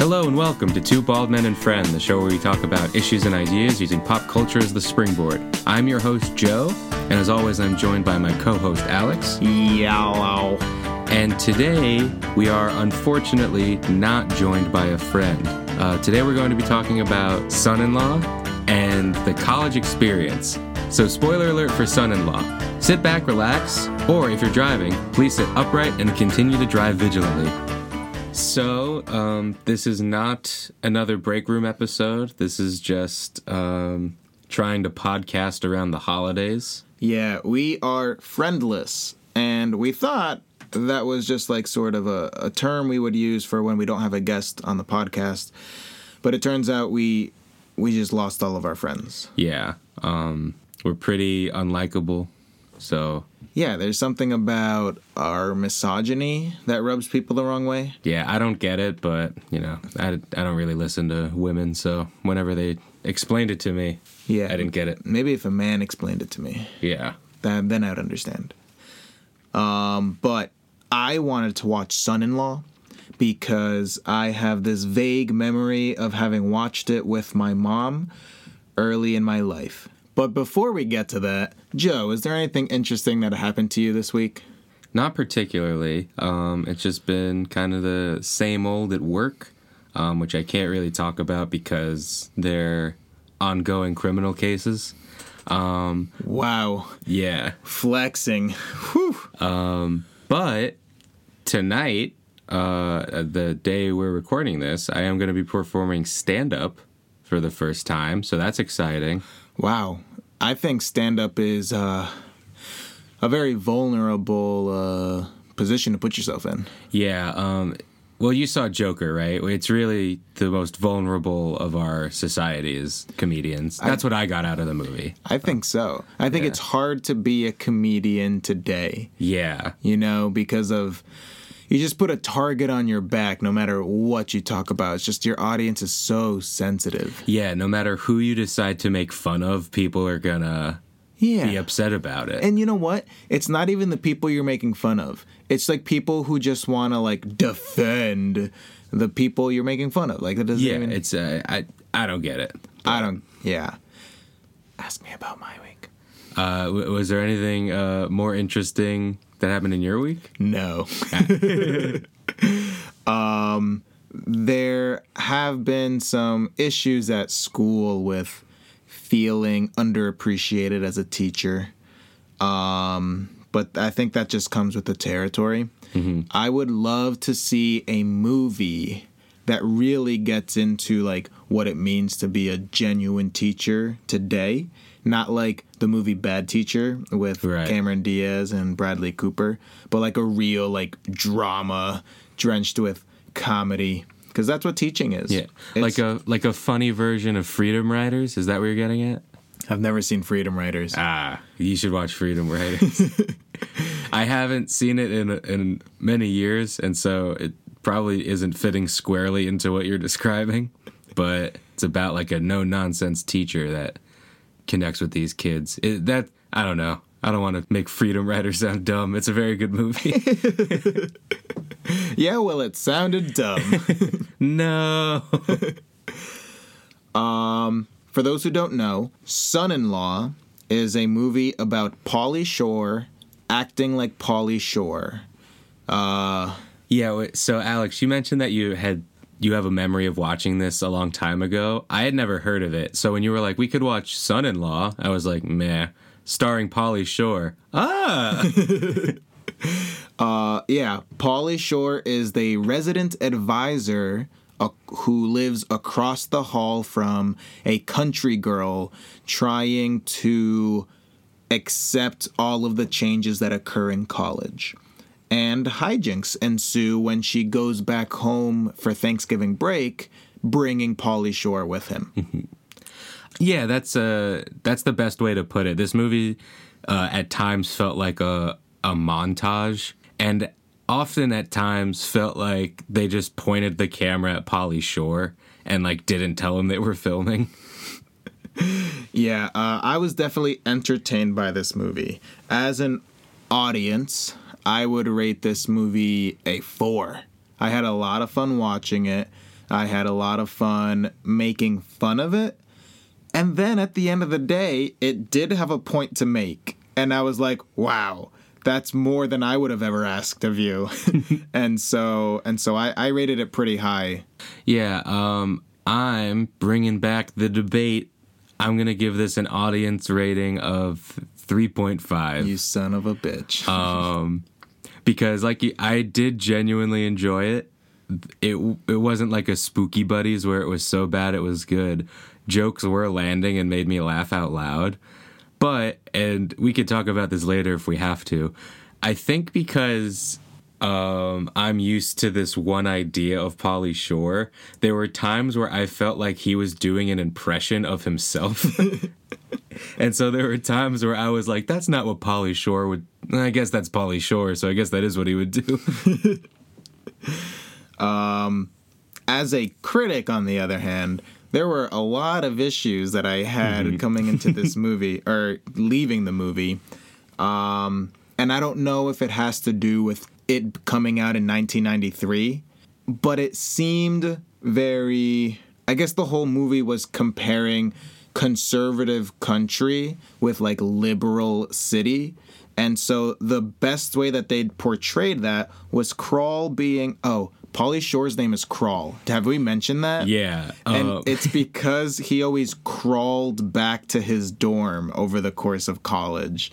Hello and welcome to Two Bald Men and Friend, the show where we talk about issues and ideas using pop culture as the springboard. I'm your host, Joe, and as always, I'm joined by my co host, Alex. Yellow. And today, we are unfortunately not joined by a friend. Uh, today, we're going to be talking about son in law and the college experience. So, spoiler alert for son in law. Sit back, relax, or if you're driving, please sit upright and continue to drive vigilantly. So, um, this is not another break room episode. This is just um, trying to podcast around the holidays. Yeah, we are friendless. And we thought that was just like sort of a, a term we would use for when we don't have a guest on the podcast. But it turns out we we just lost all of our friends. Yeah, um, we're pretty unlikable. So, Yeah, there's something about our misogyny that rubs people the wrong way. yeah, I don't get it, but, you know, I, I don't really listen to women. So, whenever they explained it to me, Yeah. I didn't get it. Maybe if a man explained it to me, Yeah. then then I'd understand. Um, but I wanted to watch Son in Law because I have this vague memory of having watched it with my mom early in my life. But before we get to that, Joe, is there anything interesting that happened to you this week? Not particularly. Um, it's just been kind of the same old at work, um, which I can't really talk about because they're ongoing criminal cases. Um, Wow, yeah. flexing. Whew. But tonight, uh, the day we're recording this, I am going to be performing stand up for the first time. So that's exciting. Wow. I think stand up is uh, a very vulnerable uh, position to put yourself in. Yeah. Um, well, you saw Joker, right? It's really the most vulnerable of our society is comedians. That's what I got out of the movie. I think so. I think Yeah. it's hard to be a comedian today, Yeah. you know, because of you just put a target on your back no matter what you talk about. It's just your audience is so sensitive. Yeah. No matter who you decide to make fun of, people are to Yeah. be upset about it. And you know what? It's not even the people you're making fun of. It's like people who just want to like defend the people you're making fun of. Like that doesn't yeah. even It's, uh, I, I don't get it. I don't yeah. Ask me about my week. Uh, was there anything uh, more interesting that happened in your week? No. um, there have been some issues at school with feeling underappreciated as a teacher. Um, but I think that just comes with the territory. I would love to see a movie that really gets into like what it means to be a genuine teacher today, not like the movie Bad Teacher with Right. Cameron Diaz and Bradley Cooper, but like a real like drama drenched with comedy because that's what teaching is. Yeah, It's- like a like a funny version of Freedom Writers. Is that what you're getting at? I've never seen Freedom Writers. Ah, you should watch Freedom Writers. I haven't seen it in in many years, and so it probably isn't fitting squarely into what you're describing. But it's about like a no nonsense teacher that connects with these kids. It, that I don't know. I don't want to make Freedom Writers sound dumb. It's a very good movie. Yeah, well, it sounded dumb. no. um, For those who don't know, Son in Law is a movie about Pauly Shore acting like Pauly Shore. Uh, Yeah. So Alex, you mentioned that you had you have a memory of watching this a long time ago. I had never heard of it. So when you were like, we could watch Son-in-Law, I was like, meh. Starring Pauly Shore. Ah. uh, yeah, Pauly Shore is the resident advisor uh, who lives across the hall from a country girl trying to accept all of the changes that occur in college. And hijinks ensue when she goes back home for Thanksgiving break, bringing Pauly Shore with him. yeah, that's uh that's the best way to put it. This movie uh, at times felt like a a montage, and often at times felt like they just pointed the camera at Pauly Shore and like didn't tell him they were filming. Yeah, uh, I was definitely entertained by this movie. As an audience, I would rate this movie a four. I had a lot of fun watching it. I had a lot of fun making fun of it. And then at the end of the day, it did have a point to make. And I was like, wow, that's more than I would have ever asked of you. and so and so I, I rated it pretty high. Yeah, um, I'm bringing back the debate. I'm gonna give this an audience rating of 3.5. You son of a bitch. um, because like I did genuinely enjoy it. It it wasn't like a spooky buddies where it was so bad it was good. Jokes were landing and made me laugh out loud. But and we could talk about this later if we have to. I think because um, I'm used to this one idea of Pauly Shore. There were times where I felt like he was doing an impression of himself. and so there were times where I was like, that's not what Pauly Shore would. I guess that's Pauly Shore, so I guess that is what he would do. um, as a critic, on the other hand, there were a lot of issues that I had mm-hmm. coming into this movie or leaving the movie. Um, and I don't know if it has to do with it coming out in 1993, but it seemed very. I guess the whole movie was comparing conservative country with like liberal city. And so the best way that they portrayed that was Crawl being oh Pauly Shore's name is Crawl. Have we mentioned that? Yeah. And uh, it's because he always crawled back to his dorm over the course of college.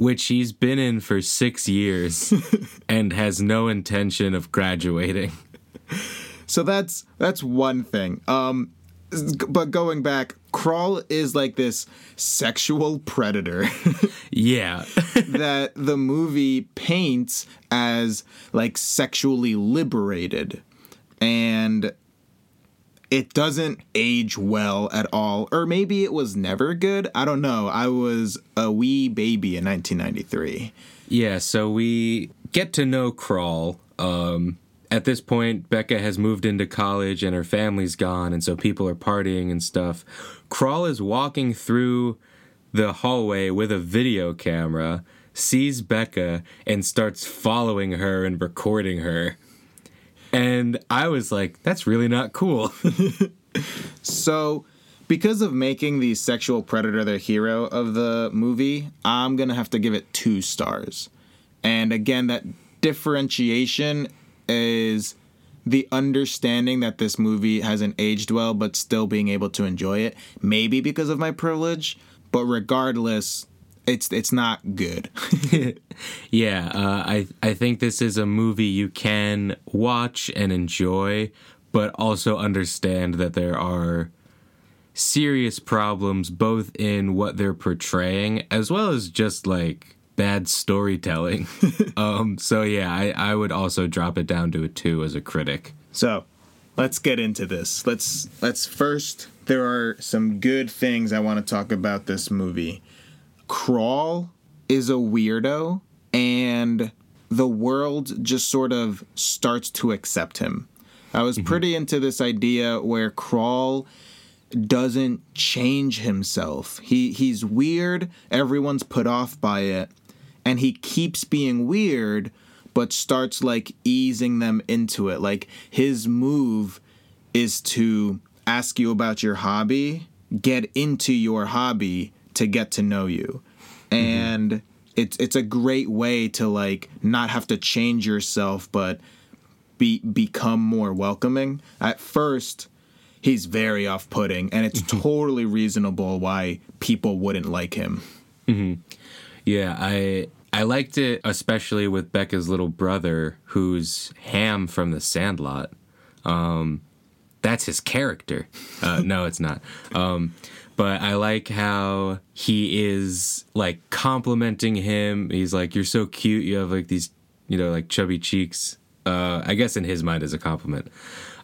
Which he's been in for six years and has no intention of graduating. So that's that's one thing. Um, but going back, Crawl is like this sexual predator. yeah. that the movie paints as like sexually liberated. And it doesn't age well at all. Or maybe it was never good. I don't know. I was a wee baby in 1993. Yeah, so we get to know Crawl. Um, at this point, Becca has moved into college and her family's gone, and so people are partying and stuff. Crawl is walking through the hallway with a video camera, sees Becca, and starts following her and recording her. And I was like, that's really not cool. so, because of making the sexual predator the hero of the movie, I'm going to have to give it two stars. And again, that differentiation is the understanding that this movie hasn't aged well, but still being able to enjoy it. Maybe because of my privilege, but regardless, it's it's not good. yeah, uh, I I think this is a movie you can watch and enjoy, but also understand that there are serious problems both in what they're portraying as well as just like bad storytelling. um, so yeah, I, I would also drop it down to a two as a critic. So let's get into this. Let's let's first there are some good things I want to talk about this movie. Crawl is a weirdo and the world just sort of starts to accept him. I was mm-hmm. pretty into this idea where Crawl doesn't change himself. He he's weird, everyone's put off by it, and he keeps being weird but starts like easing them into it like his move is to ask you about your hobby get into your hobby to get to know you and mm-hmm. it's it's a great way to like not have to change yourself but be become more welcoming at first he's very off-putting and it's totally reasonable why people wouldn't like him mm-hmm. Yeah, I I liked it especially with Becca's little brother, who's Ham from The Sandlot. Um, that's his character. Uh, no, it's not. Um, but I like how he is like complimenting him. He's like, "You're so cute. You have like these, you know, like chubby cheeks." Uh, I guess in his mind is a compliment.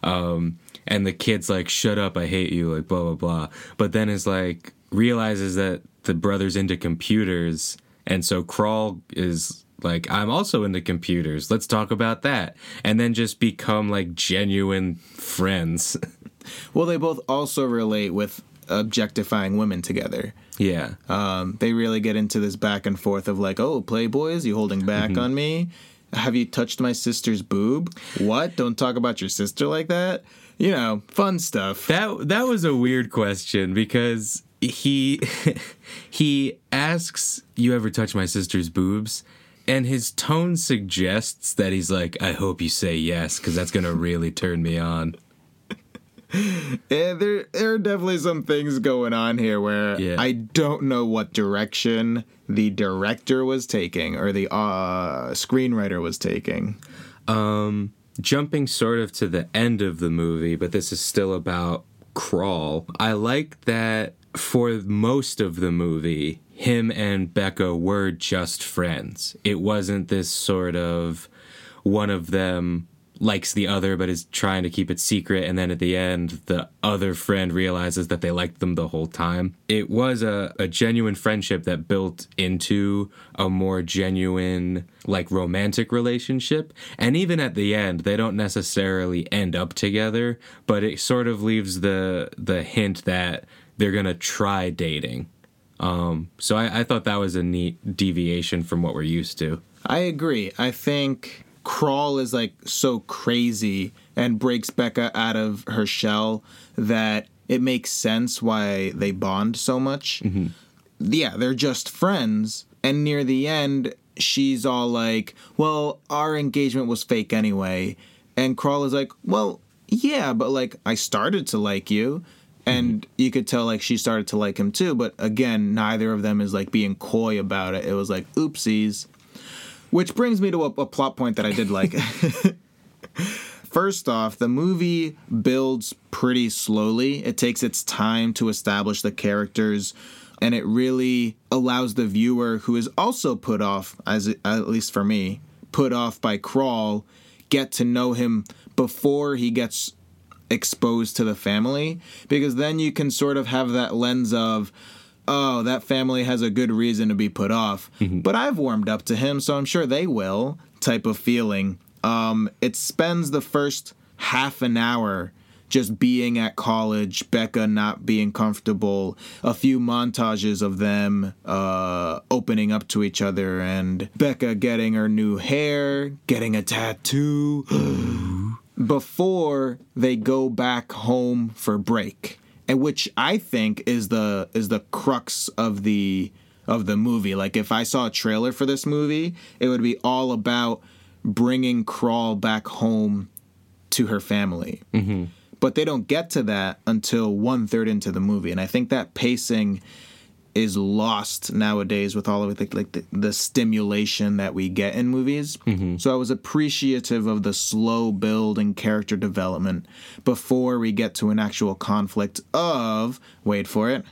Um, and the kid's like, "Shut up! I hate you!" Like blah blah blah. But then is like realizes that the brother's into computers and so Crawl is like, I'm also into computers. Let's talk about that. And then just become like genuine friends. well, they both also relate with objectifying women together. Yeah. Um, they really get into this back and forth of like, oh, Playboys, you holding back mm-hmm. on me? Have you touched my sister's boob? What? Don't talk about your sister like that. you know, fun stuff. That that was a weird question because he he asks, "You ever touch my sister's boobs?" And his tone suggests that he's like, "I hope you say yes, because that's gonna really turn me on." Yeah, there, there are definitely some things going on here where Yeah. I don't know what direction the director was taking or the uh, screenwriter was taking. Um, jumping sort of to the end of the movie, but this is still about Crawl. I like that for most of the movie, him and Becca were just friends. It wasn't this sort of one of them likes the other but is trying to keep it secret and then at the end the other friend realizes that they liked them the whole time. It was a, a genuine friendship that built into a more genuine like romantic relationship. And even at the end they don't necessarily end up together but it sort of leaves the the hint that they're gonna try dating. Um, so I, I thought that was a neat deviation from what we're used to. I agree. I think Crawl is like so crazy and breaks Becca out of her shell that it makes sense why they bond so much. Mm-hmm. Yeah, they're just friends. And near the end, she's all like, Well, our engagement was fake anyway. And Crawl is like, Well, yeah, but like, I started to like you. And mm-hmm. you could tell like she started to like him too. But again, neither of them is like being coy about it. It was like, oopsies. Which brings me to a, a plot point that I did like. First off, the movie builds pretty slowly. It takes its time to establish the characters, and it really allows the viewer, who is also put off, as at least for me, put off by Crawl, get to know him before he gets exposed to the family because then you can sort of have that lens of oh that family has a good reason to be put off. But i've warmed up to him so i'm sure they will type of feeling. Um it spends the first half an hour just being at college becca not being comfortable a few montages of them uh opening up to each other and becca getting her new hair getting a tattoo. Before they go back home for break and which i think is the is the crux of the of the movie. Like if i saw a trailer for this movie it would be all about bringing crawl back home to her family. Mm-hmm. but they don't get to that until one third into the movie. And i think that pacing is lost nowadays with all of it, like, the, the stimulation that we get in movies. Mm-hmm. So I was appreciative of the slow build and character development before we get to an actual conflict of, wait for it,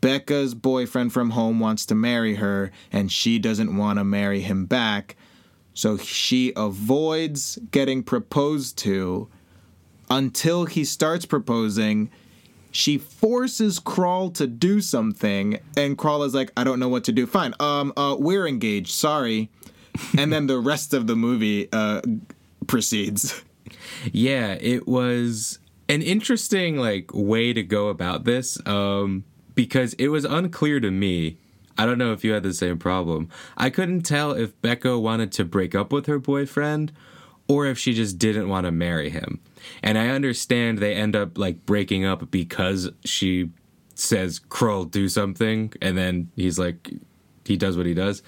Becca's boyfriend from home wants to marry her and she doesn't want to marry him back. So she avoids getting proposed to until he starts proposing she forces Crawl to do something, and Crawl is like, I don't know what to do. Fine, um, uh, we're engaged. Sorry. And then the rest of the movie uh, proceeds. Yeah, it was an interesting like way to go about this um because it was unclear to me. I don't know if you had the same problem. I couldn't tell if Becca wanted to break up with her boyfriend or if she just didn't want to marry him. And I understand they end up like breaking up because she says Crawl do something and then he's like he does what he does.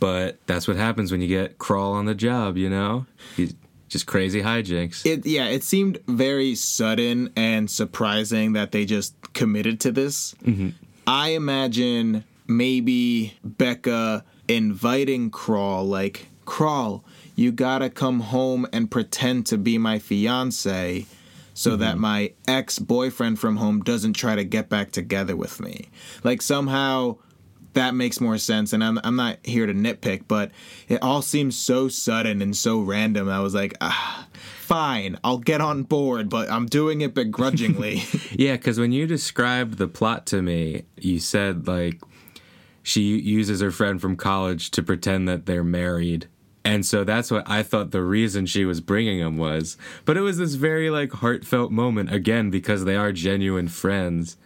But that's what happens when you get Crawl on the job, you know? He's just crazy hijinks. It yeah, it seemed very sudden and surprising that they just committed to this. Mm-hmm. I imagine maybe Becca inviting Crawl like Crawl, you gotta come home and pretend to be my fiance so that my ex boyfriend from home doesn't try to get back together with me. Like somehow that makes more sense and I'm, I'm not here to nitpick but it all seems so sudden and so random i was like ah, fine i'll get on board but i'm doing it begrudgingly Yeah, because when you described the plot to me, you said like she uses her friend from college to pretend that they're married. And so that's what I thought the reason she was bringing him was. But it was this very like heartfelt moment again because they are genuine friends.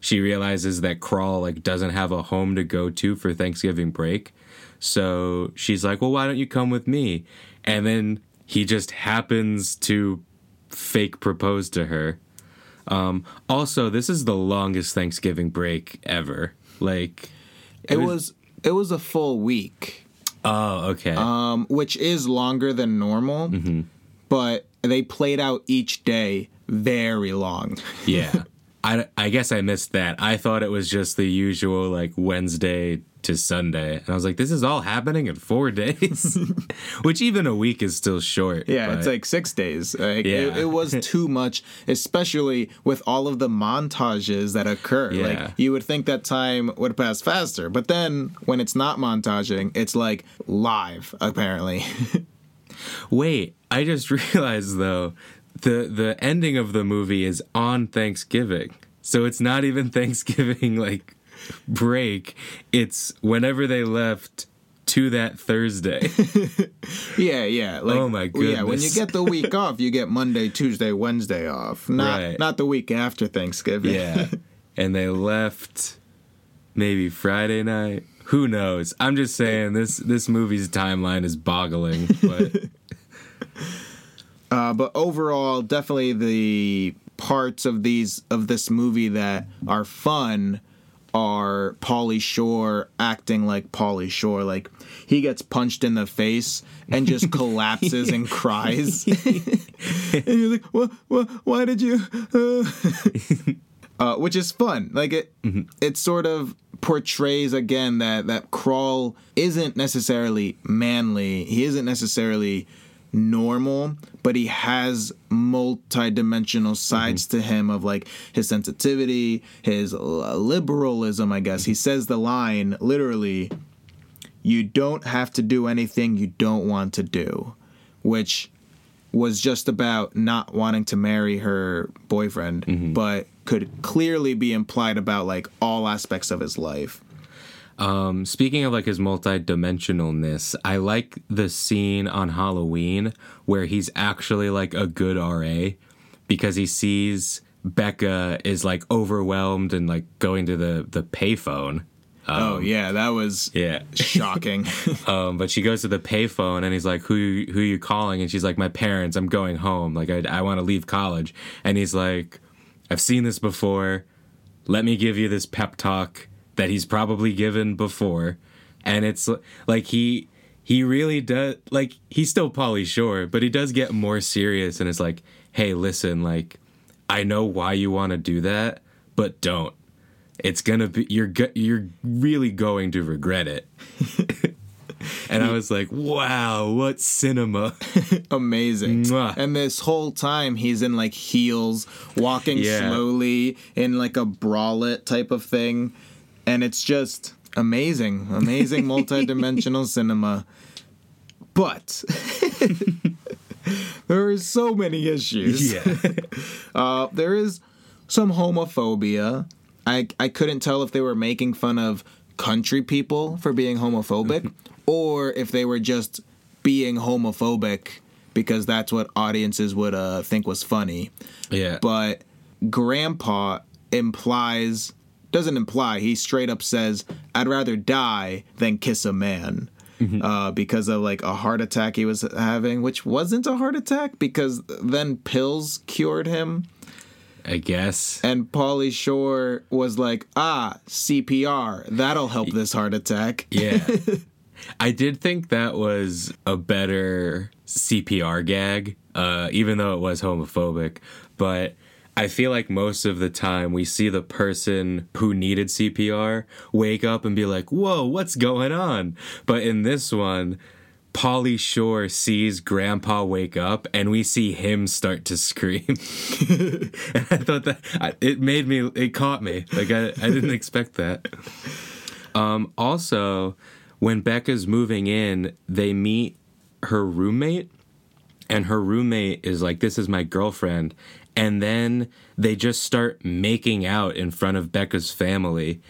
She realizes that Crawl like doesn't have a home to go to for Thanksgiving break. So she's like, "Well, why don't you come with me?" And then he just happens to fake propose to her. Um, also, this is the longest Thanksgiving break ever. Like, It was it was a full week, oh, okay. um, which is longer than normal, but they played out each day very long. yeah. I, I guess I missed that. I thought it was just the usual, like, Wednesday to Sunday. And I was like, this is all happening in four days, which even a week is still short. Yeah, it's like six days. Like, Yeah. it, it was too much, especially with all of the montages that occur. Yeah. Like you would think that time would pass faster, but then when it's not montaging, it's like live. Apparently, Wait, I just realized though, the the ending of the movie is on Thanksgiving. So it's not even Thanksgiving like break. It's whenever they left to that Thursday. yeah, yeah. Like, Oh my goodness. Yeah, when you get the week off, you get Monday, Tuesday, Wednesday off. Not Right. not the week after Thanksgiving. yeah. And they left maybe Friday night. Who knows? I'm just saying this this movie's timeline is boggling, but Uh, but overall, definitely the parts of these of this movie that are fun are Pauly Shore acting like Pauly Shore. Like he gets punched in the face and just collapses and cries. and you're like, what, what, why did you? Uh? uh, which is fun. Like it, it sort of portrays again that that Crawl isn't necessarily manly. He isn't necessarily normal, but he has multi-dimensional sides mm-hmm. to him of like his sensitivity, his liberalism. I guess he says the line literally. You don't have to do anything you don't want to do, which was just about not wanting to marry her boyfriend, mm-hmm. but could clearly be implied about like all aspects of his life. Um, speaking of like his multi-dimensionalness, I like the scene on Halloween where he's actually like a good RA because he sees Becca is like overwhelmed and like going to the the payphone. oh yeah, that was Yeah. shocking. Um, but she goes to the payphone and he's like, "Who who are you calling?" And she's like, "My parents. I'm going home. Like I I want to leave college." And he's like, "I've seen this before. Let me give you this pep talk that he's probably given before." And it's like he he really does like he's still Pauly Shore, but he does get more serious and it's like, "Hey, listen, like I know why you want to do that, but don't. It's gonna be you're go- you're really going to regret it." and I was like, "Wow, what cinema!" Amazing. Mwah. And this whole time he's in like heels, walking Yeah. slowly in like a bralette type of thing. And it's just amazing. Amazing multi-dimensional cinema. But there are so many issues. Uh, there is some homophobia. I I couldn't tell if they were making fun of country people for being homophobic or if they were just being homophobic because that's what audiences would uh, think was funny. yeah. But grandpa implies doesn't imply he straight up says I'd rather die than kiss a man. Uh, because of like a heart attack he was having, which wasn't a heart attack because then pills cured him. I guess. And Pauly Shore was like, ah, CPR, that'll help this heart attack. Yeah. I did think that was a better CPR gag, uh, even though it was homophobic. But I feel like most of the time we see the person who needed CPR wake up and be like, whoa, what's going on? But in this one, Pauly Shore sees Grandpa wake up and we see him start to scream. and I thought that it made me, it caught me. Like, I, I didn't expect that. Um, also, when Becca's moving in, they meet her roommate, and her roommate is like, This is my girlfriend. And then they just start making out in front of Becca's family.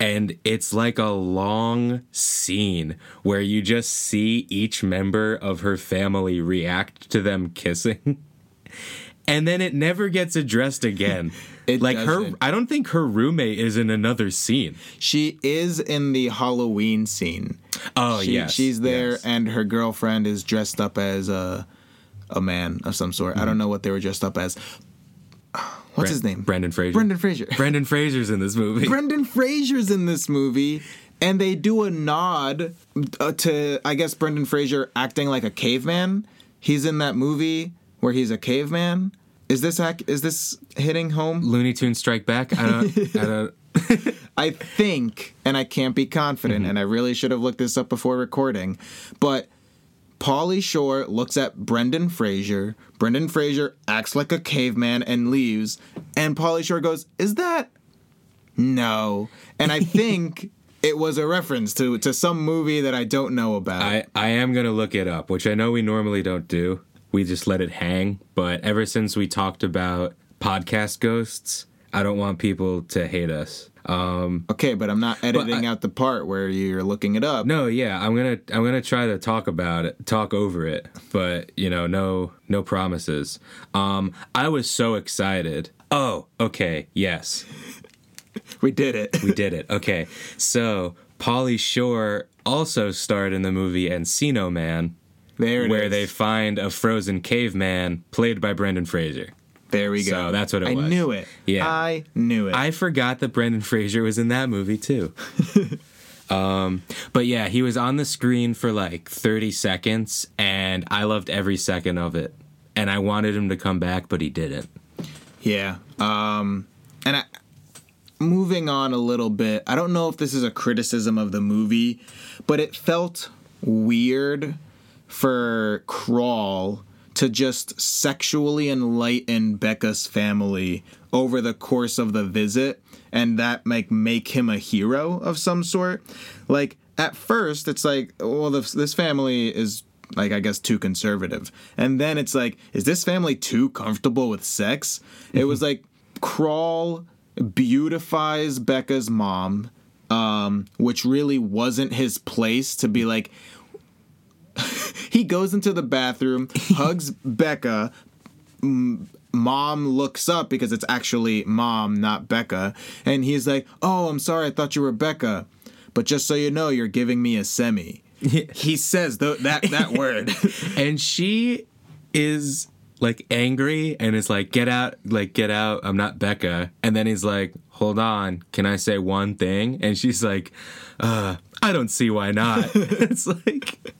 And it's like a long scene where you just see each member of her family react to them kissing. And then it never gets addressed again. It like her, doesn't. I don't think her roommate is in another scene. She is in the Halloween scene. Oh She- yes, she's there, yes. and her girlfriend is dressed up as a a man of some sort. I don't mm-hmm. know what they were dressed up as. What's his name? Brendan Fraser. Brendan Fraser. Brendan Fraser's in this movie. Brendan Fraser's in this movie, and they do a nod uh, to, I guess, Brendan Fraser acting like a caveman. He's in that movie where he's a caveman. Is this ac- is this hitting home? Looney Tunes Strike Back. I don't. I don't. I think, and I can't be confident, and I really should have looked this up before recording, but Pauly Shore looks at Brendan Fraser. Brendan Fraser acts like a caveman and leaves, and Pauly Shore goes, "Is that no?" And I think it was a reference to to some movie that I don't know about. I, I am going to look it up, which I know we normally don't do. We just let it hang. But ever since we talked about podcast ghosts, I don't want people to hate us. Um, okay, but I'm not editing I- out the part where you're looking it up. no, yeah, I'm gonna I'm gonna try to talk about it, talk over it, but you know, no no promises. Um, I was so excited. Oh, okay, yes, We did it. we did it. Okay, so Pauly Shore also starred in the movie Encino Man, where is. they find a frozen caveman played by Brendan Fraser. There we go. So that's what it I was. I knew it. Yeah. I knew it. I forgot that Brendan Fraser was in that movie too. um, but yeah, he was on the screen for like 30 seconds, and I loved every second of it. And I wanted him to come back, but he didn't. Yeah. Um and I moving on a little bit. I don't know if this is a criticism of the movie, but it felt weird for Crawl to just sexually enlighten Becca's family over the course of the visit and that like make him a hero of some sort. Like at first it's like well this, this family is like I guess too conservative. And then it's like is this family too comfortable with sex? It was like Crawl beautifies Becca's mom um which really wasn't his place to be like he goes into the bathroom, hugs Becca. M- Mom looks up because it's actually mom, not Becca. And he's like, Oh, I'm sorry. I thought you were Becca. But just so you know, you're giving me a semi. he says th- that, that word. And she is like angry and is like, get out, like, get out. I'm not Becca. And then he's like, hold on. Can I say one thing? And she's like, uh, I don't see why not. it's like,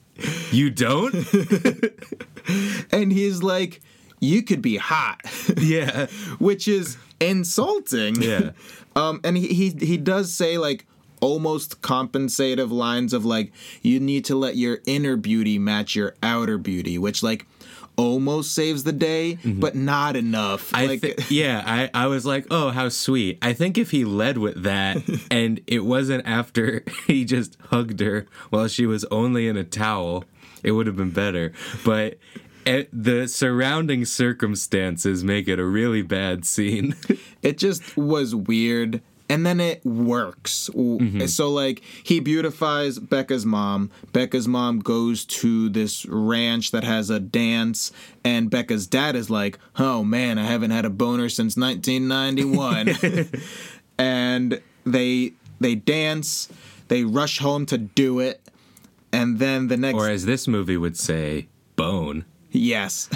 you don't? and he's like, You could be hot. yeah. which is insulting. Yeah. Um, and he, he he does say like almost compensative lines of like you need to let your inner beauty match your outer beauty, which like almost saves the day, mm-hmm. but not enough. I like thi- yeah, I, I was like, oh, how sweet. I think if he led with that and it wasn't after he just hugged her while she was only in a towel, it would have been better. But the surrounding circumstances make it a really bad scene. it just was weird and then it works. Mm-hmm. So like he beautifies becca's mom. Becca's mom goes to this ranch that has a dance and becca's dad is like oh man i haven't had a boner since 1991 and they they dance. They rush home to do it. And then the next or as this movie would say, bone. Yes.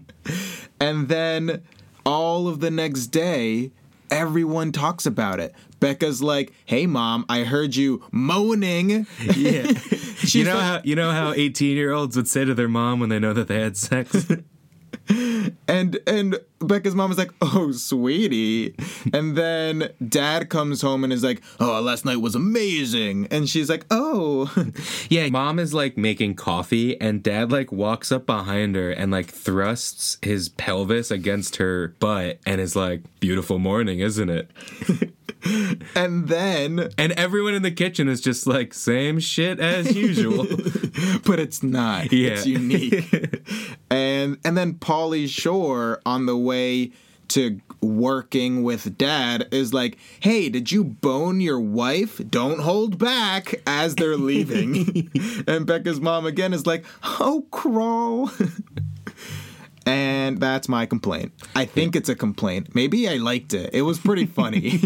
and then all of the next day, everyone talks about it. Becca's like, "Hey, mom, I heard you moaning." Yeah. You know like- how you know how 18 year olds would say to their mom when they know that they had sex? and and Becca's mom is like, "Oh, sweetie," and then Dad comes home and is like, "Oh, last night was amazing," and she's like, "Oh." Yeah, mom is like making coffee, and dad like walks up behind her and like thrusts his pelvis against her butt and is like, Beautiful morning, isn't it? and then, And everyone in the kitchen is just like, Same shit as usual. but it's not. Yeah. It's unique. and and then Pauly Shore on the way to working with dad is like, "Hey, did you bone your wife? Don't hold back." As they're leaving, and Becca's mom again is like, "Oh, crawl." and that's my complaint. I think it's a complaint. Maybe I liked it. It was pretty funny.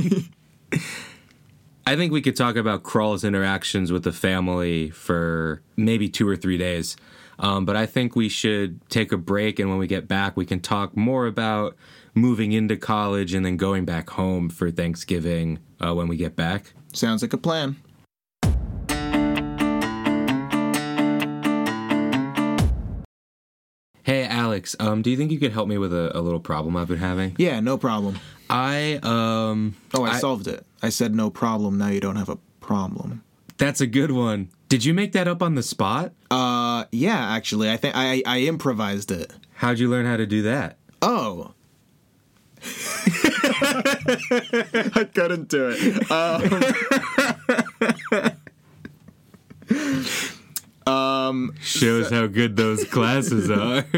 I think we could talk about Crawl's interactions with the family for maybe two or three days. Um, but I think we should take a break, and when we get back, we can talk more about moving into college and then going back home for Thanksgiving uh, when we get back. Sounds like a plan. Alex, um, do you think you could help me with a, a little problem I've been having? Yeah, no problem. I, um, Oh, I, solved it. I said no problem. Now you don't have a problem. that's a good one. Did you make that up on the spot? Uh, yeah, actually, I think I I improvised it. How'd you learn how to do that? Oh. I couldn't do it. Um, Shows how good those classes are.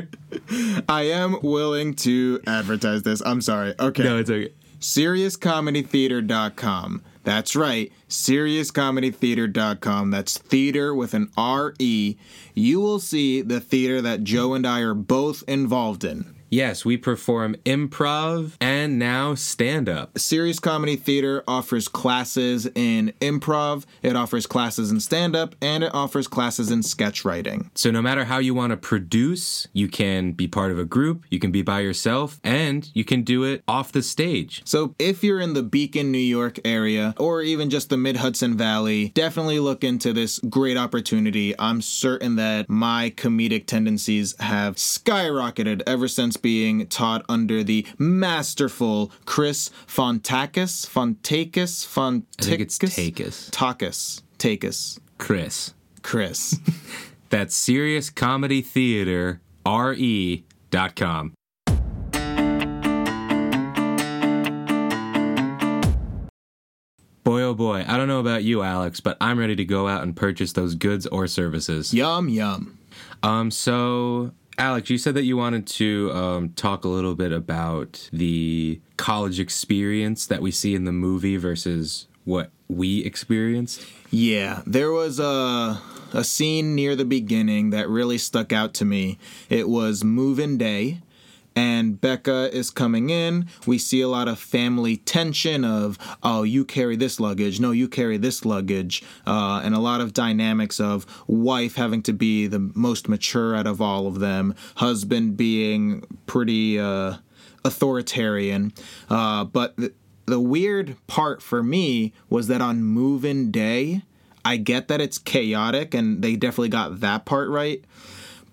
I am willing to advertise this. I'm sorry. Okay. no, it's okay. SeriousComedyTheater.com. That's right, SeriousComedyTheater.com. That's theater with an R E. You will see the theater that Joe and I are both involved in. Yes, we perform improv and now stand up. Serious Comedy Theater offers classes in improv, it offers classes in stand up, and it offers classes in sketch writing. So, no matter how you want to produce, you can be part of a group, you can be by yourself, and you can do it off the stage. So, if you're in the Beacon, New York area, or even just the Mid Hudson Valley, definitely look into this great opportunity. I'm certain that my comedic tendencies have skyrocketed ever since being taught under the masterful Chris Fontakis. Fontakis? Fontakis? I think it's Takis. Takis. Takis. Chris. Chris. That's Serious Comedy Theater, R-E dot com. Boy, oh boy, I don't know about you, Alex, but I'm ready to go out and purchase those goods or services. yum, yum. Um, so Alex, you said that you wanted to um, talk a little bit about the college experience that we see in the movie versus what we experienced. Yeah, there was a a scene near the beginning that really stuck out to me. It was move-in day and Becca is coming in. We see a lot of family tension of, oh, you carry this luggage, no, you carry this luggage, uh, and a lot of dynamics of wife having to be the most mature out of all of them, husband being pretty uh, authoritarian. Uh, but th- the weird part for me was that on move-in day, I get that it's chaotic, and they definitely got that part right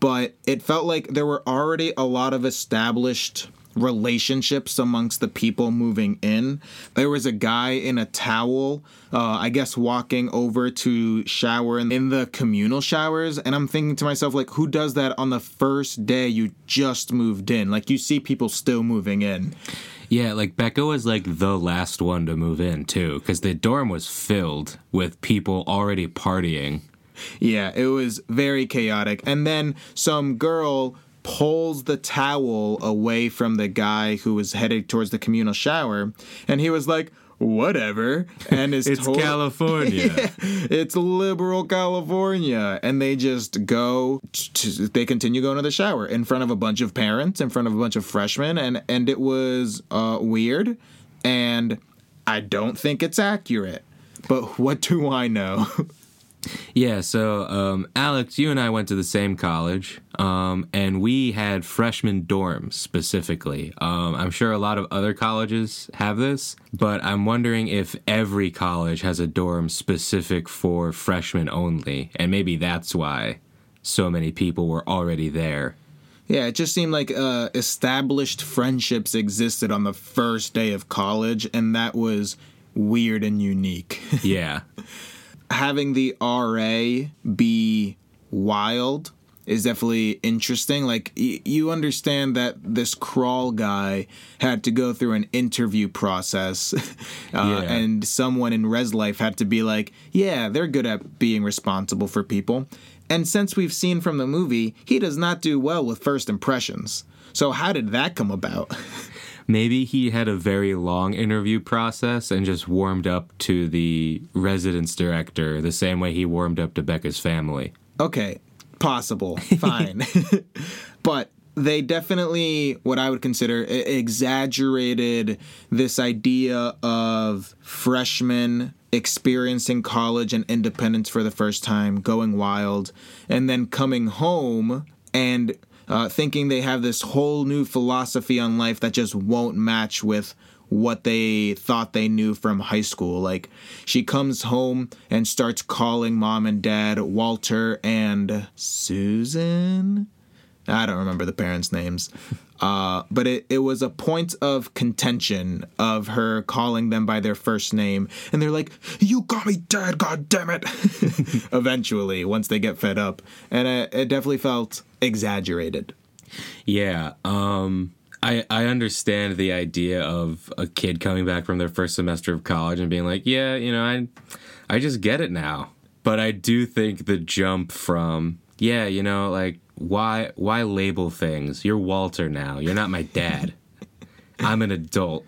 but it felt like there were already a lot of established relationships amongst the people moving in. There was a guy in a towel, uh, I guess, walking over to shower in, in the communal showers. And I'm thinking to myself, like, who does that on the first day you just moved in? Like, you see people still moving in. Yeah, like Becca was like the last one to move in too, because the dorm was filled with people already partying. Yeah, it was very chaotic. And then some girl pulls the towel away from the guy who was headed towards the communal shower, and he was like, whatever and is It's California. Yeah, it's liberal california and they just go to, they continue going to the shower in front of a bunch of parents in front of a bunch of freshmen and and it was uh, weird and i don't think it's accurate but what do i know Yeah, so um, Alex, you and I went to the same college, um, and we had freshman dorms specifically. Um, I'm sure a lot of other colleges have this, but I'm wondering if every college has a dorm specific for freshmen only, and maybe that's why so many people were already there. Yeah, it just seemed like uh, established friendships existed on the first day of college, and that was weird and unique. Yeah. Having the RA be wild is definitely interesting. Like, y- you understand that this crawl guy had to go through an interview process, uh, Yeah. and someone in res life had to be like, yeah, they're good at being responsible for people. And since we've seen from the movie, he does not do well with first impressions. So, how did that come about? Maybe he had a very long interview process and just warmed up to the residence director the same way he warmed up to Becca's family. Okay, possible, fine. but they definitely, what I would consider, exaggerated this idea of freshmen experiencing college and independence for the first time, going wild, and then coming home and uh, thinking they have this whole new philosophy on life that just won't match with what they thought they knew from high school. Like, she comes home and starts calling mom and dad Walter and Susan. I don't remember the parents' names. Uh, but it, it was a point of contention of her calling them by their first name. And they're like, You got me dead, god damn it. Eventually, once they get fed up. And it, it definitely felt exaggerated. Yeah. Um I I understand the idea of a kid coming back from their first semester of college and being like, "Yeah, you know, I I just get it now." But I do think the jump from, yeah, you know, like why why label things? You're Walter now. You're not my dad. I'm an adult.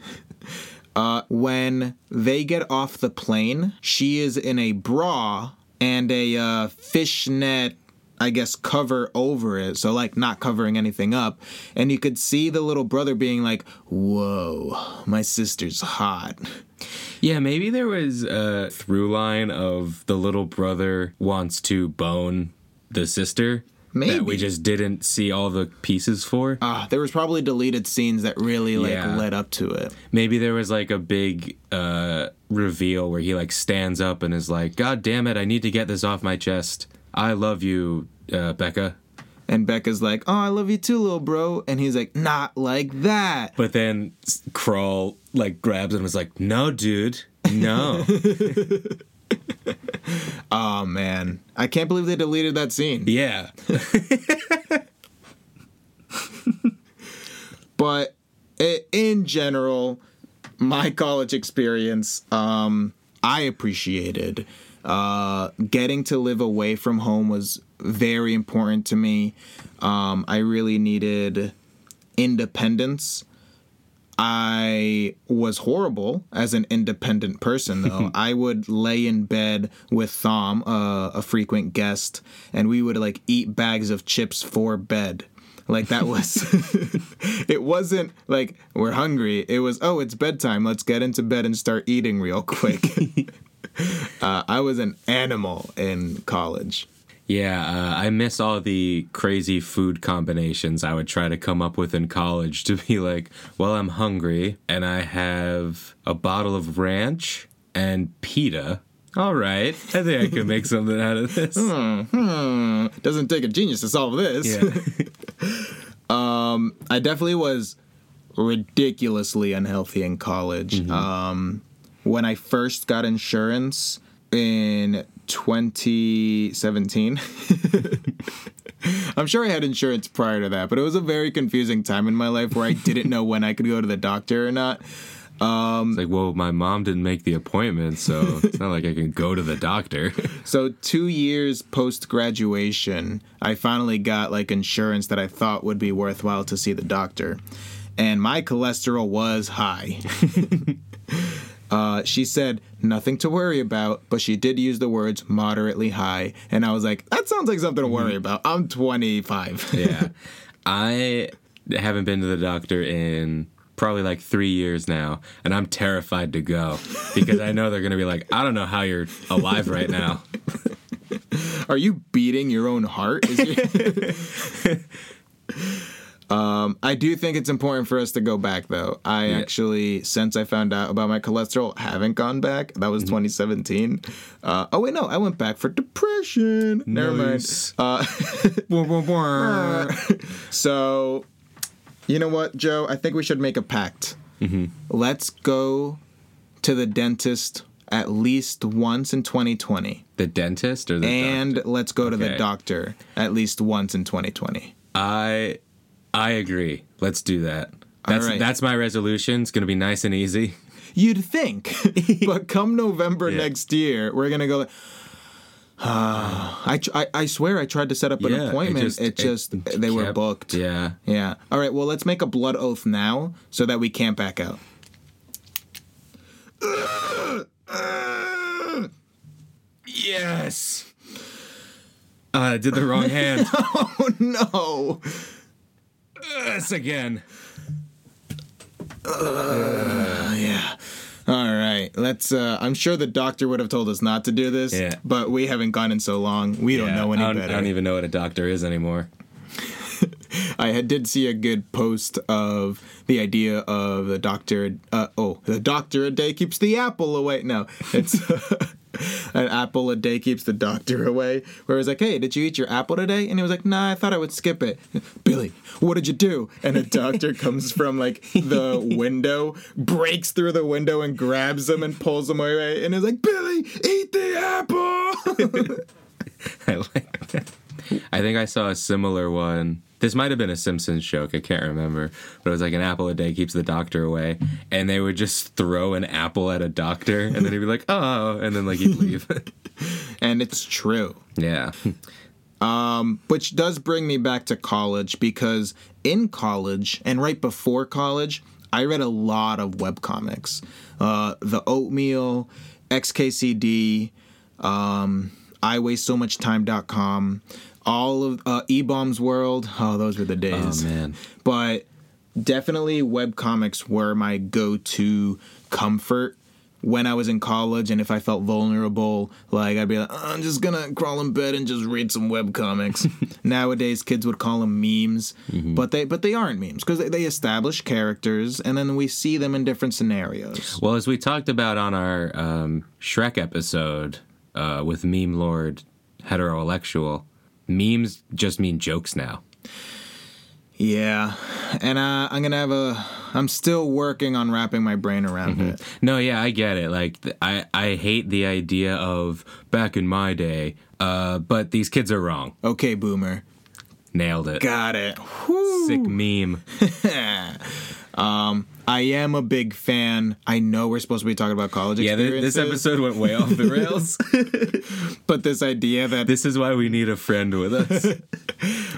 Uh, when they get off the plane, she is in a bra and a uh, fishnet I guess, cover over it. So, like, not covering anything up. And you could see the little brother being like, whoa, my sister's hot. Yeah, maybe there was a through line of the little brother wants to bone the sister. Maybe. That we just didn't see all the pieces for. Ah, there was probably deleted scenes that really like Yeah. led up to it. Maybe there was like a big uh, reveal where he like stands up and is like, "God damn it, I need to get this off my chest. I love you, uh, Becca." And Becca's like, "Oh, I love you too, little bro," and he's like, "Not like that." But then Crawl like grabs him and is like, "No, dude, no." Oh man, I can't believe they deleted that scene. yeah, but in general, my college experience, um, I appreciated. Uh, getting to live away from home was very important to me. Um, I really needed independence. I was horrible as an independent person, though. I would lay in bed with Thom, uh, a frequent guest, and we would like eat bags of chips for bed. Like that was, it wasn't like we're hungry. It was, oh, it's bedtime. Let's get into bed and start eating real quick. uh, I was an animal in college. Yeah. Uh, I miss all the crazy food combinations I would try to come up with in college to be like, "Well, I'm hungry and I have a bottle of ranch and pita." All right, I think I can make something out of this. Hmm, doesn't take a genius to solve this. Yeah. I definitely was ridiculously unhealthy in college. Um, when I first got insurance in 2017, I'm sure I had insurance prior to that, but it was a very confusing time in my life where I didn't know when I could go to the doctor or not. Um, it's like, well, my mom didn't make the appointment, so it's not like I can go to the doctor. So two years post graduation, I finally got like insurance that I thought would be worthwhile to see the doctor, and my cholesterol was high. uh, she said nothing to worry about, but she did use the words moderately high, and I was like, that sounds like something to worry about. I'm 25. yeah. I haven't been to the doctor in probably like three years now, and I'm terrified to go because I know they're going to be like, I don't know how you're alive right now. Are you beating your own heart? Um, I do think it's important for us to go back, though. I actually, since I found out about my cholesterol, haven't gone back. That was 2017. Uh, oh wait, no, I went back for depression. Never mind. Nice. Uh, so, you know what, Joe? I think we should make a pact. Let's go to the dentist at least once in 2020 The dentist or the and doctor? let's go to the doctor at least once in 2020. I I agree. Let's do that. That's right. that's my resolution. It's going to be nice and easy. You'd think, but come November Yeah. next year, we're gonna go. I, I I swear I tried to set up an Yeah, it appointment. just- It just, it they were booked. Yeah. Yeah. All right. Well, let's make a blood oath now so that we can't back out. Yes. Uh, I did the wrong hand. Oh no! Yes again. Uh, yeah. All right, let's. Uh, I'm sure the doctor would have told us not to do this, Yeah. but we haven't gone in so long. We don't know any I don't, better. I don't even know what a doctor is anymore. I had, did see a good post of the idea of the doctor. Uh, oh, the doctor a day keeps the apple away. No, it's an apple a day keeps the doctor away. Where it was like, hey, did you eat your apple today? And he was like, nah, I thought I would skip it. Billy, what did you do? And a doctor comes from like the window, breaks through the window and grabs him and pulls him away. And is like, Billy, eat the apple. I like that. I think I saw a similar one. This might have been a Simpsons joke. I can't remember, but it was like an apple a day keeps the doctor away, and they would just throw an apple at a doctor, and then he'd be like, "Oh," and then like he'd leave. and it's true. yeah, which does bring me back to college because in college and right before college, I read a lot of webcomics. Uh, the Oatmeal, XKCD, um, I Waste So Much Time.com, all of uh, eBaum's World. Oh, those were the oh days. man, But definitely webcomics were my go-to comfort when I was in college and if I felt vulnerable, like I'd be like, "Oh, I'm just gonna crawl in bed and just read some webcomics. Nowadays kids would call them memes, but they but they aren't memes because they, they establish characters and then we see them in different scenarios. Well, as we talked about on our um, Shrek episode uh, with Meme Lord Heterointellectual, memes just mean jokes now. Yeah, and uh, I'm gonna have a. I'm still working on wrapping my brain around it. No, yeah, I get it. Like, I I hate the idea of back in my day, uh, but these kids are wrong. Okay, boomer, Nailed it. got it. Whew. Sick meme. Um, I am a big fan. I know we're supposed to be talking about college Yeah, this episode went way off the rails. but this idea that this is why we need a friend with us.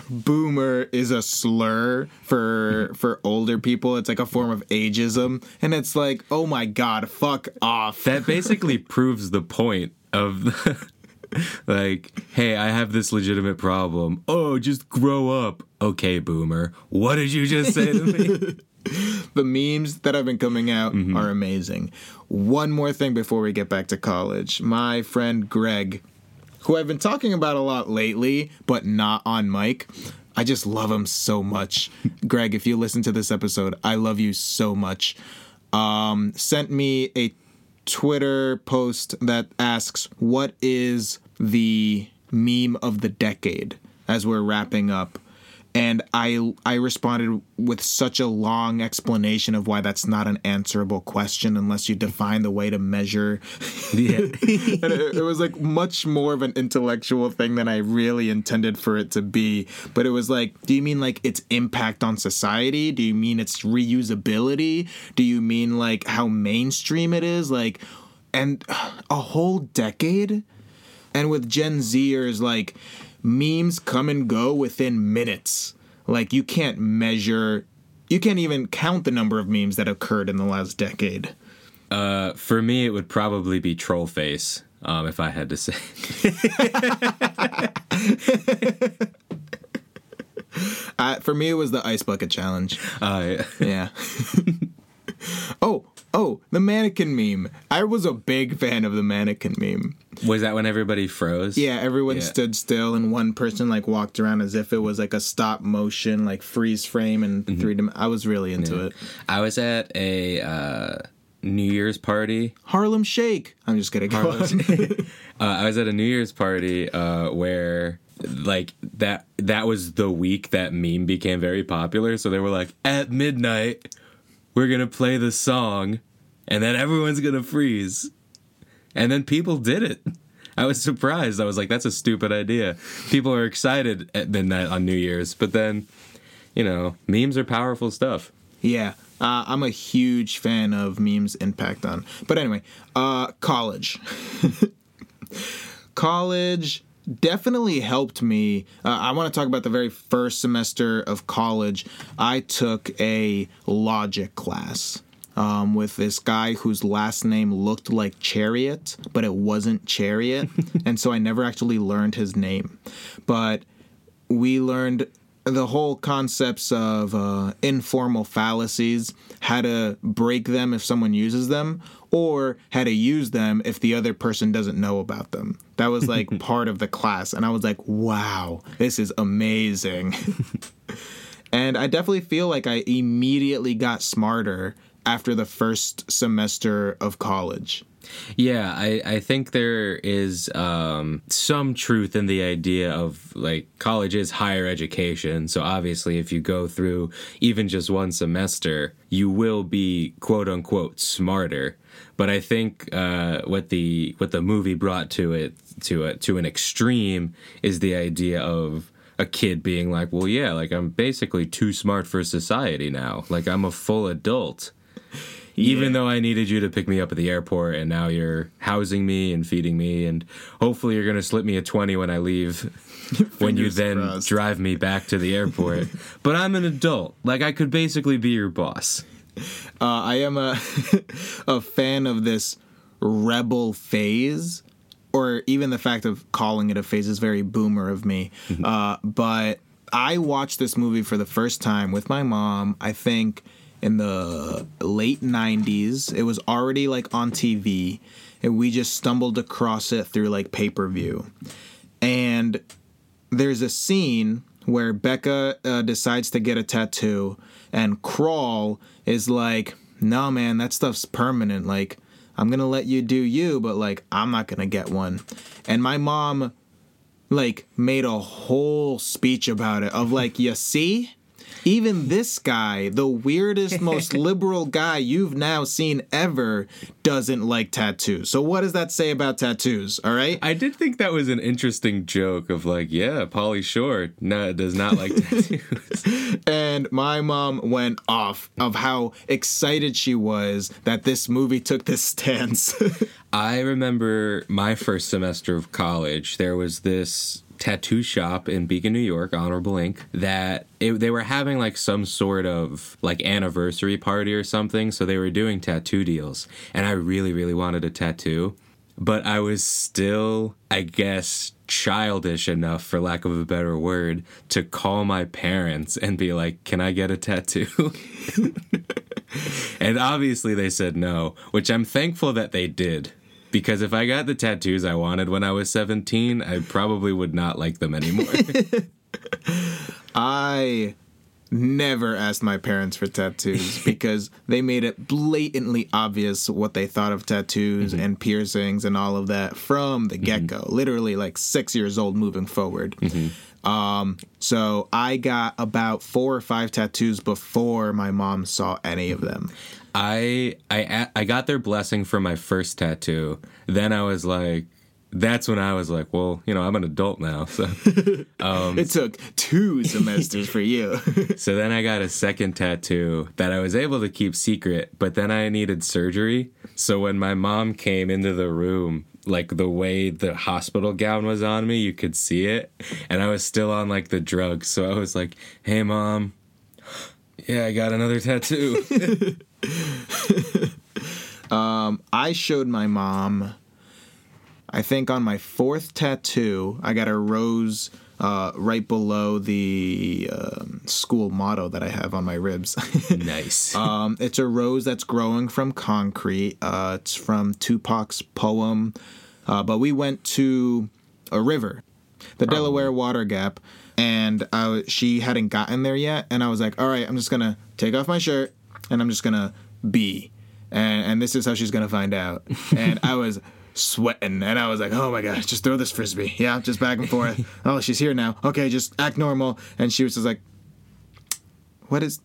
boomer is a slur for for older people. It's like a form of ageism, and it's like, oh my god, fuck off. That basically proves the point of the, like, hey, I have this legitimate problem. Oh, just grow up. Okay, boomer. What did you just say to me? The memes that have been coming out are amazing. One more thing before we get back to college. My friend Greg, who I've been talking about a lot lately, but not on mic. I just love him so much. Greg, if you listen to this episode, I love you so much. Um, sent me a Twitter post that asks, What is the meme of the decade as we're wrapping up? And I I responded with such a long explanation of why that's not an answerable question unless you define the way to measure. yeah. and it, it was like much more of an intellectual thing than I really intended for it to be. But it was like, do you mean like its impact on society? Do you mean its reusability? Do you mean like how mainstream it is? Like, and a whole decade? And with Gen Zers, like memes come and go within minutes. Like you can't measure, you can't even count the number of memes that occurred in the last decade. Uh, for me, it would probably be Trollface, um, if I had to say. Uh, for me, it was the ice bucket challenge. Uh, Yeah. oh, oh, the mannequin meme. I was a big fan of the mannequin meme. was that when everybody froze? Yeah, everyone Yeah. stood still and one person like walked around as if it was like a stop motion, like freeze frame and Mm-hmm. three dim- I was really into it. I was at a uh, New Year's party. Harlem Shake. I'm just kidding. Go. Uh, I was at a New Year's party uh, where like that that was the week that meme became very popular. So they were like, at midnight, we're gonna play the song, and then everyone's gonna freeze. And then people did it. I was surprised. I was like, that's a stupid idea. People are excited at midnight on New Year's, but then, you know, memes are powerful stuff. Yeah, uh, I'm a huge fan of memes' impact on. But anyway, uh, college. college definitely helped me. Uh, I want to talk about the very first semester of college. I took a logic class. Um, with this guy whose last name looked like Chariot, but it wasn't Chariot. and so I never actually learned his name. But we learned the whole concepts of uh, informal fallacies, how to break them if someone uses them, or how to use them if the other person doesn't know about them. That was like part of the class. And I was like, wow, this is amazing. and I definitely feel like I immediately got smarter after the first semester of college. Yeah, I, I think there is um, some truth in the idea of like college is higher education. So obviously, if you go through even just one semester, you will be quote unquote smarter. But I think uh, what the what the movie brought to it to it to an extreme is the idea of a kid being like, well, yeah, like I'm basically too smart for society now. Like I'm a full adult even though I needed you to pick me up at the airport and now you're housing me and feeding me and hopefully you're going to slip me a 20 when I leave when you then crossed. drive me back to the airport. but I'm an adult. Like I could basically be your boss. Uh, I am a a fan of this rebel phase, or even the fact of calling it a phase is very boomer of me. Uh, but I watched this movie for the first time with my mom. I think in the late '90s. It was already like on TV, and we just stumbled across it through like pay per view. And there's a scene where Becca uh, decides to get a tattoo, and Crawl is like, "No, man, that stuff's permanent. Like, I'm gonna let you do you, but like, I'm not gonna get one." And my mom, like, made a whole speech about it of like, "You see." Even this guy, the weirdest, most liberal guy you've now seen ever, doesn't like tattoos. So, what does that say about tattoos? All right. I did think that was an interesting joke of like, yeah, Pauly Shore no, does not like tattoos. and my mom went off of how excited she was that this movie took this stance. I remember my first semester of college, there was this tattoo shop in Beacon, New York, Honorable Ink, that it, they were having like some sort of like anniversary party or something. So they were doing tattoo deals. And I really, really wanted a tattoo. But I was still, I guess, childish enough, for lack of a better word, to call my parents and be like, Can I get a tattoo? and obviously they said no, which I'm thankful that they did because if I got the tattoos I wanted when I was 17, I probably would not like them anymore. I never asked my parents for tattoos because they made it blatantly obvious what they thought of tattoos mm-hmm. and piercings and all of that from the mm-hmm. get go. Literally, like six years old moving forward. Mm-hmm. Um, so I got about four or five tattoos before my mom saw any of them. I I I got their blessing for my first tattoo. Then I was like that's when I was like, well, you know, I'm an adult now. So um, It took two semesters for you. so then I got a second tattoo that I was able to keep secret, but then I needed surgery. So when my mom came into the room, like the way the hospital gown was on me, you could see it. And I was still on like the drugs. So I was like, hey, mom, yeah, I got another tattoo. I showed my mom, I think on my fourth tattoo, I got a rose uh, right below the um, school motto that I have on my ribs. nice. um, it's a rose that's growing from concrete. Uh, it's from Tupac's poem. Uh, but we went to a river, the Delaware Water Gap, and I, she hadn't gotten there yet. And I was like, all right, I'm just going to take off my shirt and I'm just to be. And, and this is how she's to find out. And I was sweating and I was like, oh my gosh, just throw this frisbee. Yeah, just back and forth. oh, she's here now. Okay, just act normal. And she was just like, what is,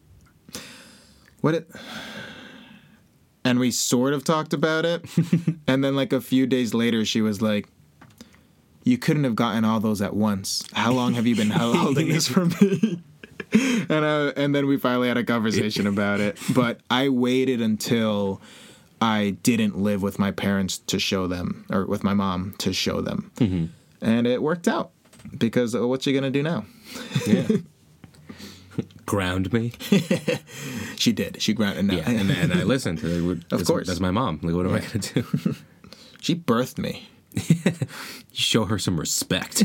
what it, and we sort of talked about it. and then, like, a few days later, she was like, You couldn't have gotten all those at once. How long have you been holding this from me? and, uh, and then we finally had a conversation about it. But I waited until I didn't live with my parents to show them, or with my mom to show them. And it worked out because uh, what's she going to do now? yeah. Ground me. She did. She grounded. No. Yeah, and, and I listened. Of that's, course. that's my mom. Like, what am I going to do? she birthed me. Show her some respect.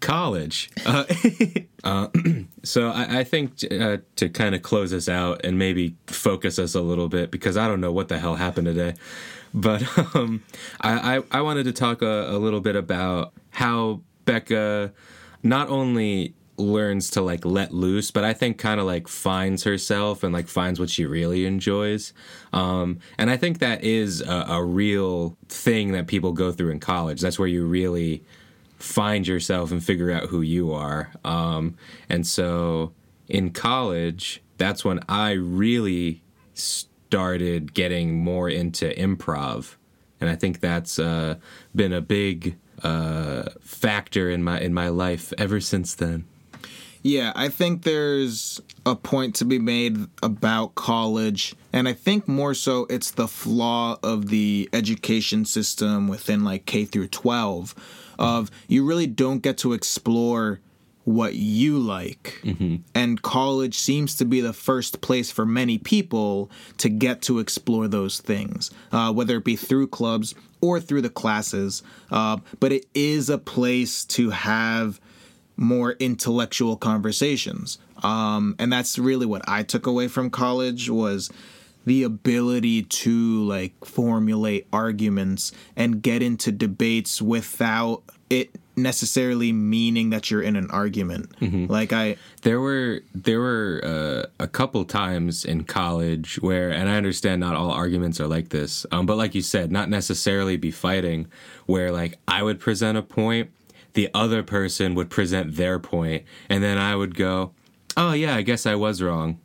College. Uh, uh, so I, I think uh, to kind of close us out and maybe focus us a little bit because I don't know what the hell happened today, but um, I, I, I wanted to talk a, a little bit about how Becca not only learns to like let loose but i think kind of like finds herself and like finds what she really enjoys um, and i think that is a, a real thing that people go through in college that's where you really find yourself and figure out who you are. Um, and so in college that's when i really started getting more into improv. And i think that's uh, been a big uh, factor in my in my life ever since then. Yeah, I think there's a point to be made about college, and I think more so it's the flaw of the education system within like K through 12 of you really don't get to explore what you like. And college seems to be the first place for many people to get to explore those things, uh, whether it be through clubs or through the classes. Uh, but it is a place to have more intellectual conversations um, and that's really what i took away from college was the ability to like formulate arguments and get into debates without it necessarily meaning that you're in an argument like i There were there were uh, a couple times in college where, and I understand not all arguments are like this, um, but like you said, not necessarily be fighting. Where like I would present a point, the other person would present their point, and then I would go, "Oh yeah, I guess I was wrong."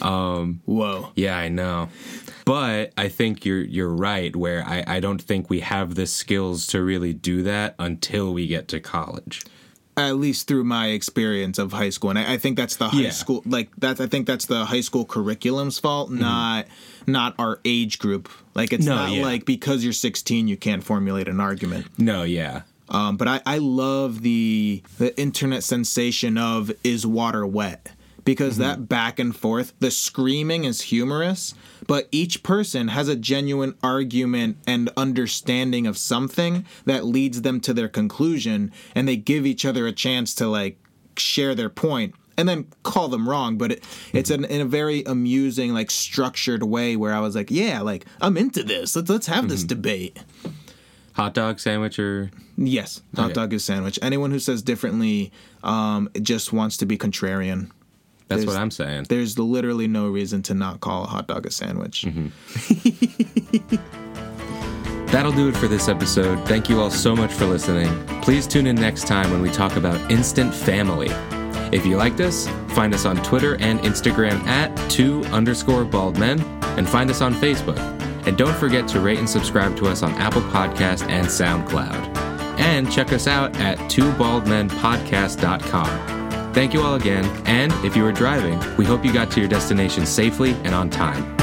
Whoa Yeah, I know. But I think you're you're right. Where I, I don't think we have the skills to really do that until we get to college. at least through my experience of high school and i, I think that's the high Yeah. Mm-hmm. school like that's i think that's the high school curriculum's fault not not our age group like it's No, not yeah. like because you're 16 you can't formulate an argument No, yeah, Um, but I, I love the the internet sensation of is water wet because that mm-hmm. back and forth, the screaming is humorous, but each person has a genuine argument and understanding of something that leads them to their conclusion, and they give each other a chance to like share their point and then call them wrong but it, it's mm-hmm. in, in a very amusing like structured way where i was like yeah like i'm into this let's let's have this mm-hmm. debate hot dog sandwich or Yes, hot Okay. dog is sandwich. Anyone who says differently um, just wants to be contrarian. That's There's- what I'm saying. There's literally no reason to not call a hot dog a sandwich. Mm-hmm. That'll do it for this episode. Thank you all so much for listening. Please tune in next time when we talk about instant family. If you liked us, find us on Twitter and Instagram at two underscore bald men and find us on Facebook. And don't forget to rate and subscribe to us on Apple Podcast and SoundCloud. And check us out at twobaldmenpodcast.com. Thank you all again, and if you were driving, we hope you got to your destination safely and on time.